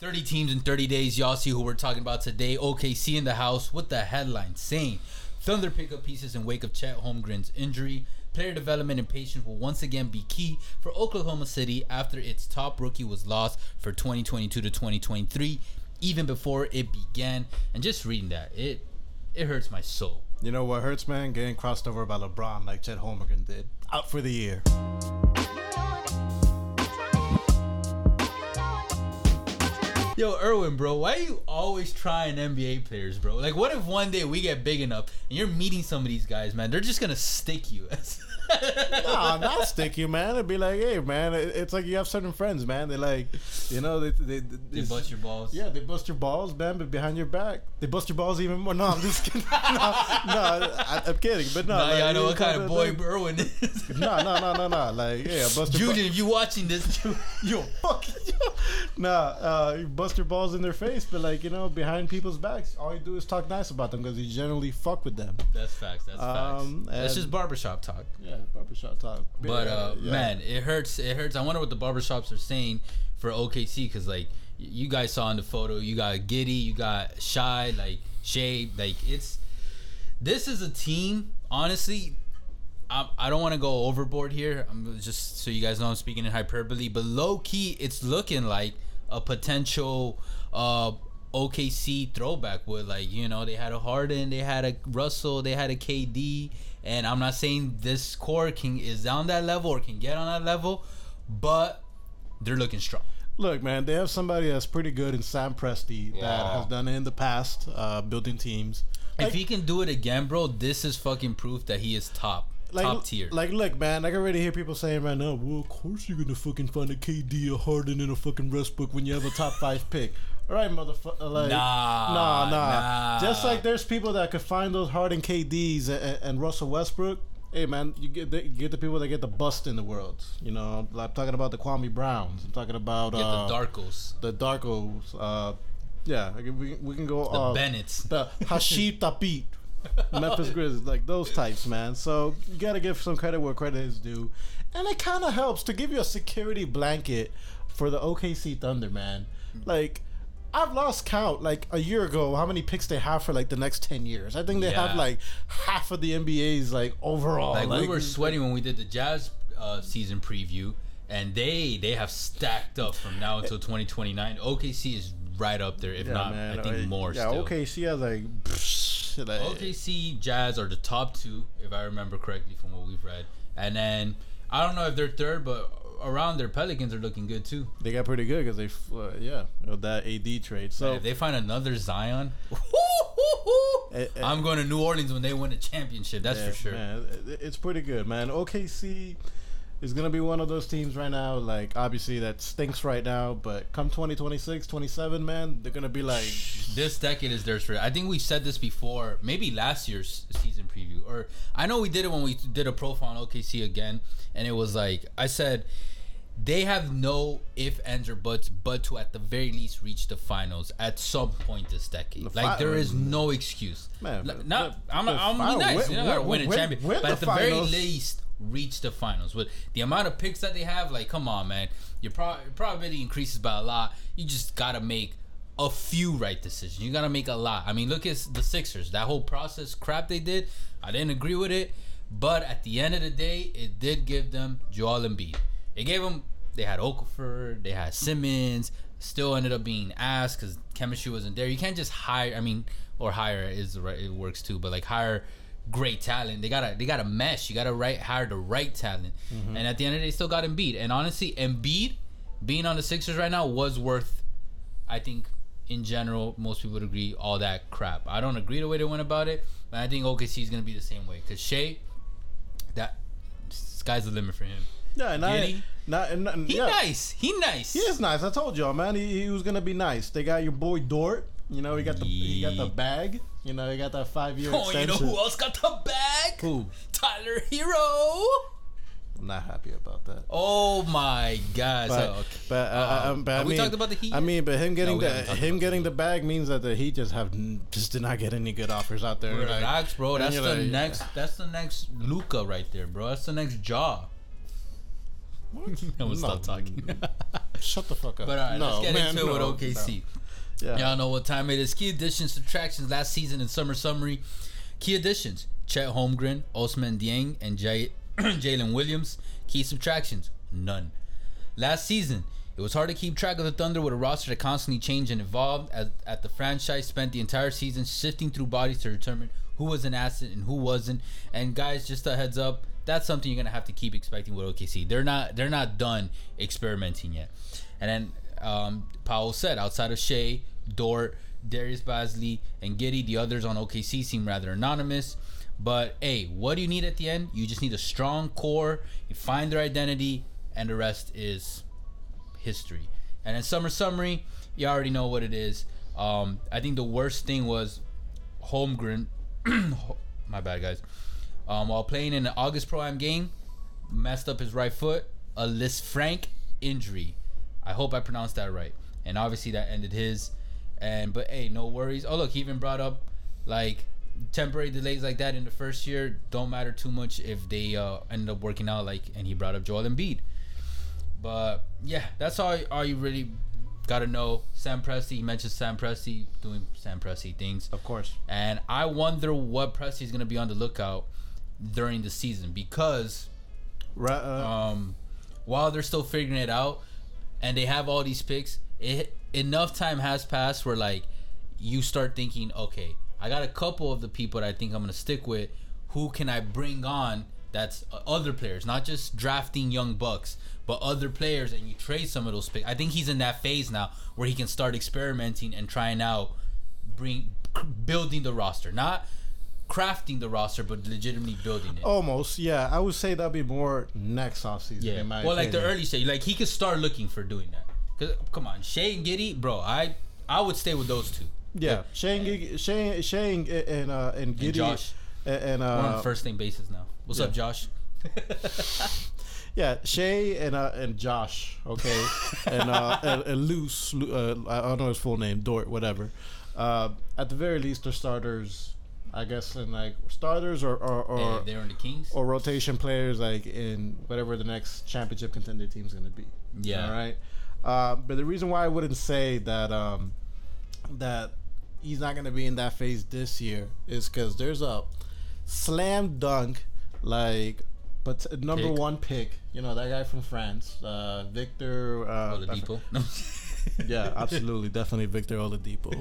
30 teams in 30 days. Y'all see who we're talking about today. OKC in the house with the headline saying Thunder pick up pieces in wake of Chet Holmgren's injury. Player development and patience will once again be key for Oklahoma City after its top rookie was lost for 2022 to 2023, even before it began. And just reading that, it it hurts my soul. You know what hurts, man? Getting crossed over by LeBron like Chet Holmgren did. Out for the year. Yo, Erwin, bro, why are you always trying NBA players, bro? Like, what if one day we get big enough and you're meeting some of these guys, man? They're just gonna stick you. nah, not stick you, man. It'd be like, hey, man, it's like you have certain friends, man. They like, you know, they they, they, they bust your balls. Yeah, they bust your balls, man, but behind your back, they bust your balls even more. No, I'm just kidding. no, no I, am kidding, but no. Nah, like, y'all know what kind of boy like, Erwin is. no, no, no, no, no. Like, yeah, bust your. Julian, if you watching this, You, yo, fuck you. Nah, uh, you bust your balls in their face, but like, you know, behind people's backs, all you do is talk nice about them because you generally fuck with them. That's facts. That's um, facts. That's just barbershop talk. Yeah, barbershop talk. But uh, yeah. man, it hurts. It hurts. I wonder what the barbershops are saying for OKC because like you guys saw in the photo, you got Giddey, you got Shy, like Shade, like it's. This is a team. Honestly, I, I don't want to go overboard here. I'm just so you guys know I'm speaking in hyperbole, but low key, it's looking like a potential uh OKC throwback with like you know they had a Harden, they had a Russell, they had a KD, and I'm not saying this core can is on that level or can get on that level, but they're looking strong. Look, man, they have somebody that's pretty good in Sam Presti yeah. that has done it in the past, uh, building teams. Like, if he can do it again, bro, this is fucking proof that he is top like, top tier. Like, look, man, I can already hear people saying right now, well, of course you're gonna fucking find a KD, a Harden, and a fucking Westbrook when you have a top five pick. All right, motherfucker. Like, nah, nah, nah, nah. Just like there's people that could find those Harden KDs and, and Russell Westbrook. Hey man, you get the, you get the people that get the bust in the world. You know, I'm talking about the Kwame Browns. I'm talking about get uh, the Darkos. The Darkos. Uh, yeah, we, we can go. The uh, Bennett's. The Hasheem Thabeet. Memphis Grizzlies, like those types, man. So you got to give some credit where credit is due, and it kind of helps to give you a security blanket for the OKC Thunder, man. Like I've lost count like a year ago how many picks they have for like the next 10 years. I think they yeah. have like half of the NBA's like overall. Like, like we were sweating when we did the Jazz uh, season preview and they they have stacked up from now until 2029. OKC is right up there if yeah, not man. I think more yeah, still. OKC has like like, OKC Jazz are the top two, if I remember correctly from what we've read. And then I don't know if they're third, but around their Pelicans are looking good too. They got pretty good because they, uh, yeah, that AD trade. So if they find another Zion, eh, eh. I'm going to New Orleans when they win a championship. That's yeah, for sure. Man, it's pretty good, man. OKC is going to be one of those teams right now. Like, obviously, that stinks right now, but come 2026, 27, man, they're going to be like. This decade is theirs for. I think we said this before, maybe last year's season preview. Or I know we did it when we did a profile on OKC again, and it was like, I said. They have no if, ands, or buts, but to at the very least reach the finals at some point this decade. The like there is no excuse. Man, like, not the, I'm, the I'm, nice. Win, you know, win, win a champion, but at the finals. very least, reach the finals. With the amount of picks that they have, like, come on, man. Your, pro- your probability increases by a lot. You just gotta make a few right decisions. You gotta make a lot. I mean, look at the Sixers. That whole process crap they did, I didn't agree with it. But at the end of the day, it did give them Joel Embiid. It gave them. They had Okafor. They had Simmons. Still ended up being asked because chemistry wasn't there. You can't just hire. I mean, or hire is right. It works too. But like hire great talent. They gotta they gotta mesh. You gotta right hire the right talent. Mm-hmm. And at the end of the day, still got Embiid. And honestly, Embiid being on the Sixers right now was worth, I think, in general, most people would agree, all that crap. I don't agree the way they went about it, but I think OKC is gonna be the same way. Cause Shai, that sky's the limit for him. Yeah, and I, not, and, he yeah. nice. He nice. He is nice. I told y'all, man. He, he was gonna be nice. They got your boy Dort. You know, he got the he got the bag. You know, he got that five year. Oh, extension. you know who else got the bag? Who? Tyler Herro. I'm not happy about that. Oh my god! But, okay. but, uh, uh, um, but I we talked about the Heat. I mean, but him getting no, the him getting the bag means that the Heat just have just did not get any good offers out there. Relax, like, bro. That's the like, next. That's the next Luka right there, bro. That's the next jaw. I'm gonna stop talking. Shut the fuck up. But all right, no, let's get man, into no, it with OKC. no. Yeah. Y'all know what time it is. Key additions, subtractions last season in summer summary. Key additions: Chet Holmgren, Ousmane Dieng, and Jay- Jalen Williams. Key subtractions: none. Last season, it was hard to keep track of the Thunder with a roster that constantly changed and evolved. As at the franchise spent the entire season sifting through bodies to determine who was an asset and who wasn't. And guys, just a heads up, that's something you're gonna have to keep expecting with OKC. They're not they're not done experimenting yet. And then um, Powell said, outside of Shai, Dort, Darius Bazley, and Giddey, the others on OKC seem rather anonymous. But hey, what do you need at the end? You just need a strong core. You find their identity, and the rest is history. And in summer summary, you already know what it is. Um, I think the worst thing was Holmgren. my bad, guys. Um, while playing in an August Pro Am game, messed up his right foot. A Lisfranc injury. I hope I pronounced that right. And obviously that ended his. And but hey, no worries. Oh look, he even brought up like temporary delays like that in the first year don't matter too much if they uh, end up working out. Like, and he brought up Joel Embiid. But yeah, that's all. All you really got to know. Sam Presti. You mentioned Sam Presti doing Sam Presti things. Of course. And I wonder what Presti's going to be on the lookout during the season because Right. Uh, um, while they're still figuring it out and they have all these picks, it enough time has passed where like you start thinking, okay, I got a couple of the people that I think I'm gonna stick with. Who can I bring on? That's uh, other players, not just drafting young bucks, but other players, and you trade some of those picks. I think he's in that phase now where he can start experimenting and trying out, bring building the roster, not crafting the roster, but legitimately building it. almost. Yeah. I would say that'd be more next offseason. Yeah. In my Well, like the early stage, like he could start looking for doing that. Cause come on, Shai and Giddey, bro, I I would stay with those two. Yeah. Shane, Gig- Shane, Shane, and uh, and Giddey, Josh. and, and We're on uh, first name basis now. What's up. Josh? yeah, Shai and uh, and Josh, okay, and uh, and, and Luce, uh, I don't know his full name, Dort, whatever. Uh, at the very least, they're starters, I guess, in like starters or or or, They- they're in the Kings. or rotation players, like in whatever the next championship contender team's gonna be. Yeah. All right. Uh, but the reason why I wouldn't say that um, that he's not gonna be in that phase this year is because there's a slam dunk like but number Pick. one pick. You know that guy from France, uh, Victor. Uh, Oladipo. Yeah, absolutely, definitely Victor Oladipo.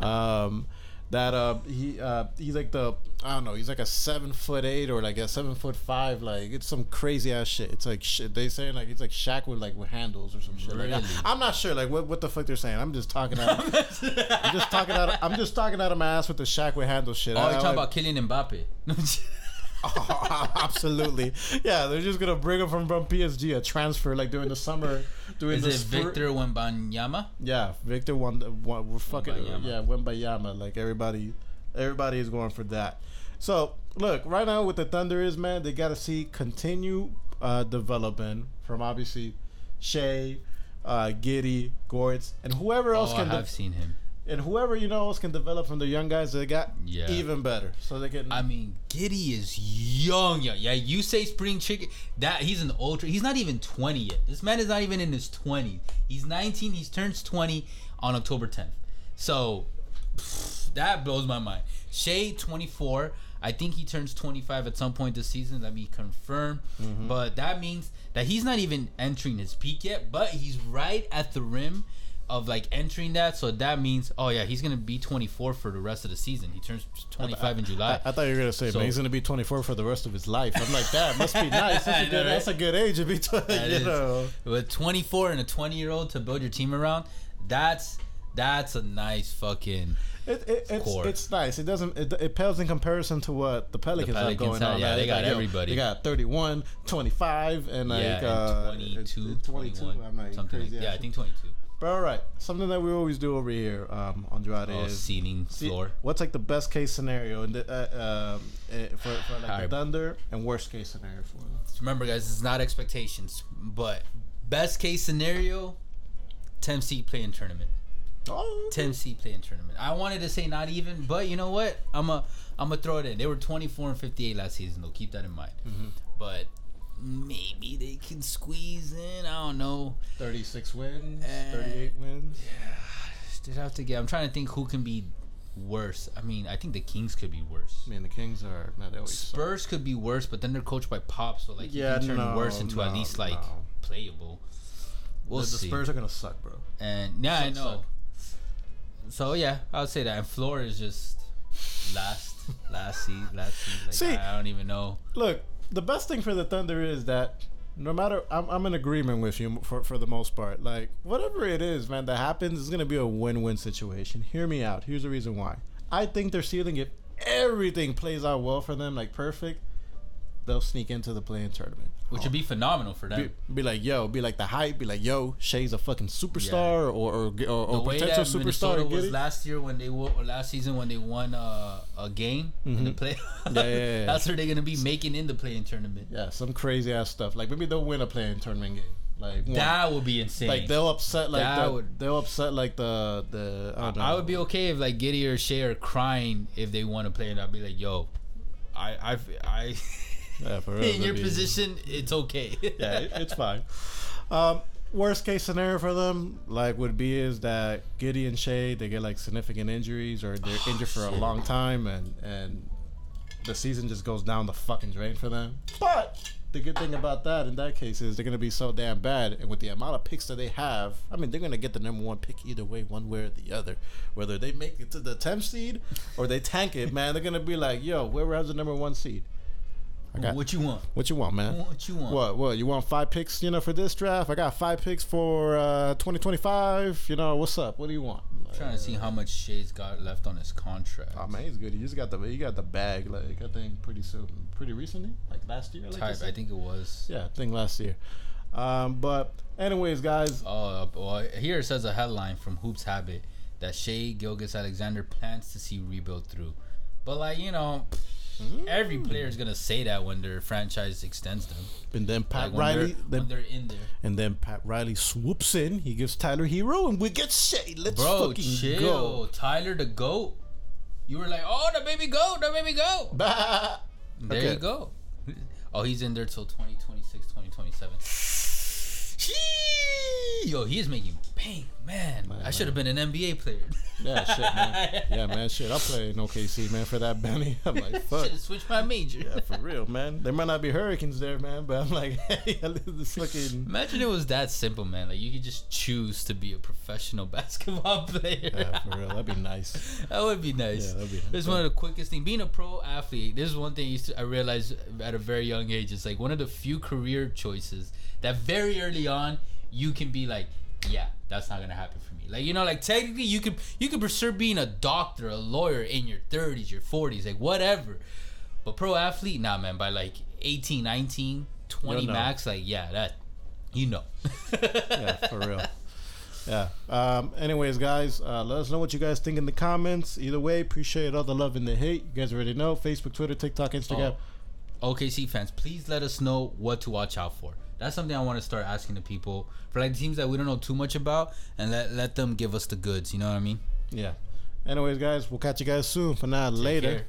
um, that uh, he uh, he's like the I don't know, he's like a seven foot eight or like a seven foot five. Like it's some crazy ass shit. It's like shit. They saying like it's like Shaq with like with handles or some shit. Like, Really? I, am not sure like what, what the fuck they're saying. I'm just talking out. I'm just talking out. I'm just talking out of my ass with the Shaq with handles shit. Oh, I- you're I- talking about Kylian Mbappe. absolutely. Yeah, they're just gonna bring him from, from PSG a transfer like during the summer. During Is the it spring- Victor Wembanyama? Yeah, Victor won. won we're fucking Wembanyama. yeah, Wembayama. Like everybody, everybody is going for that. So look, right now with the Thunder is man, they got to see continue uh, development from obviously Shai, uh, Giddey, Gortz, and whoever else can Oh, I can, de- have seen him. And whoever you know else can develop from the young guys. They got Yeah. even better, so they can. I mean, Giddey is young, young. Yeah, you say spring chicken. That he's an ultra. He's not even 20 yet. This man is not even in his 20s. He's 19. He turns 20 on October 10th. So pff, that blows my mind. Shai 24. I think he turns 25 at some point this season. Let me confirm. Mm-hmm. But that means that he's not even entering his peak yet. But he's right at the rim of like entering that. So that means, oh yeah, he's gonna be 24 for the rest of the season. He turns 25 in July. I, I thought you were gonna say, So- man, he's gonna be 24 for the rest of his life. I'm like, that must be nice. That's a good, that's a good age to be. Tw- That you is- know. with 24 and a 20 year old to build your team around, that's that's a nice fucking. It, it, it's core. it's nice. It doesn't it, it pales in comparison to what the Pelicans, have Pelicans going have- on. yeah, man. they got yo, everybody. They got 31, 25, and like and uh, 22, it's- it's 21, I'm not something like Yeah, I think 22. But all right, something that we always do over here, um, Andrade Oh, is seating see- floor. what's like the best case scenario and uh, um, eh, for, for like Alright. the Thunder and worst case scenario for them. Remember, guys, it's not expectations, but best case scenario, 10 seed playing tournament. Oh, 10 seed play in tournament. I wanted to say not even, but you know what? I'm a I'm gonna throw it in. They were 24 and 58 last season. Though keep that in mind. Mm-hmm. But maybe they can squeeze in. I don't know. 36 wins, Uh, 38 wins. They'd have to get. I'm trying to think who can be worse. I mean, I think the Kings could be worse. I mean, the Kings are man, they always suck. Spurs could be worse, but then they're coached by Pop, so like Yeah, you can turn no, worse into at least like no. playable. We'll the, the see. Spurs are gonna suck, bro. and yeah, I Suck, know. So yeah, I would say that. And Floor is just last, last seed, last seed. Like, See- I, I don't even know. Look, the best thing for the Thunder is that no matter, I'm, I'm in agreement with you for for the most part. Like whatever it is, man, that happens is gonna be a win-win situation. Hear me out. Here's the reason why. I think their ceiling, if everything plays out well for them, like perfect, they'll sneak into the play-in tournament. Which would be phenomenal for them. Be, be like, yo, be like the hype, be like, yo, Shai's a fucking superstar or or, or, or way potential superstar. Minnesota get was last year when they won, or last season when they won uh, a game in the play. Mm-hmm. Yeah, yeah, yeah. That's where they're gonna be making in the playing tournament. Yeah, some crazy ass stuff. Like maybe they'll win a play-in tournament game. Like one. That would be insane. like they'll upset like That the, would- they'll upset like the the I, don't know. I would be okay if like Giddey or Shai are crying if they want to play, and I'd be like, "Yo, I, I, I." yeah, for real, in your be- position, it's okay. yeah, it- it's fine. Um, worst case scenario for them like would be is that Giddey and Shai they get like significant injuries or they're injured for a long time and and the season just goes down the fucking drain for them. But the good thing about that in that case is they're gonna be so damn bad, and with the amount of picks that they have, I mean they're gonna get the number one pick either way, one way or the other. Whether they make it to the 10th seed or they tank it, man, they're gonna be like, yo, whoever has the number one seed. I got what you want? what you want, man. What you want? What? What? You want five picks? You know, for this draft, I got five picks for uh, 2025. You know, what's up? What do you want? trying to see how much Shai's got left on his contract. Oh man, he's good. He just got the he got the bag. Like I think pretty soon, pretty recently, like last year. Like Type, I think it was. Yeah, I think last year. Um, but anyways, guys. Oh, well, here it says a headline from Hoops Habit that Shai Gilgeous-Alexander plans to see rebuild through. But like you know, every player is gonna say that when their franchise extends them. And then Pat Like Riley, they're, then, when they're in there. and then Pat Riley swoops in. He gives Tyler Herro, and we get Shai. Let's Bro, fucking chill. go. Tyler the goat. You were like, oh, the baby goat, the baby goat. Bah. There Okay. you go. Oh, he's in there till 2026, 2027. Yo, he is making pain, man. I should have been an NBA player. Yeah, shit, man. Yeah, man, shit. I'll play in OKC, man, for that Benny. I'm like, fuck. Should have switched my major. Yeah, for real, man. There might not be hurricanes there, man, but I'm like, hey, this fucking. Imagine it was that simple, man. Like you could just choose to be a professional basketball player. Yeah, for real. That'd be nice. that would be nice. Yeah, that'd be- This is one of the quickest things. Being a pro athlete, this is one thing I, used to, I realized at a very young age. It's like one of the few career choices that very early on you can be like, yeah, that's not gonna happen for me. Like you know, like technically you could you could pursue being a doctor, a lawyer in your 30s, your 40s, like whatever. But pro athlete, nah, man. By like 18, 19, 20 You'll know. max, like yeah, that you know. Yeah, for real. Yeah. Um, anyways, guys, uh, let us know what you guys think in the comments. Either way, appreciate all the love and the hate. You guys already know Facebook, Twitter, TikTok, Instagram. OKC fans, please let us know what to watch out for. That's something I want to start asking the people for like teams that we don't know too much about, and let let them give us the goods. You know what I mean? Yeah. Anyways, guys, we'll catch you guys soon. For now, later. care.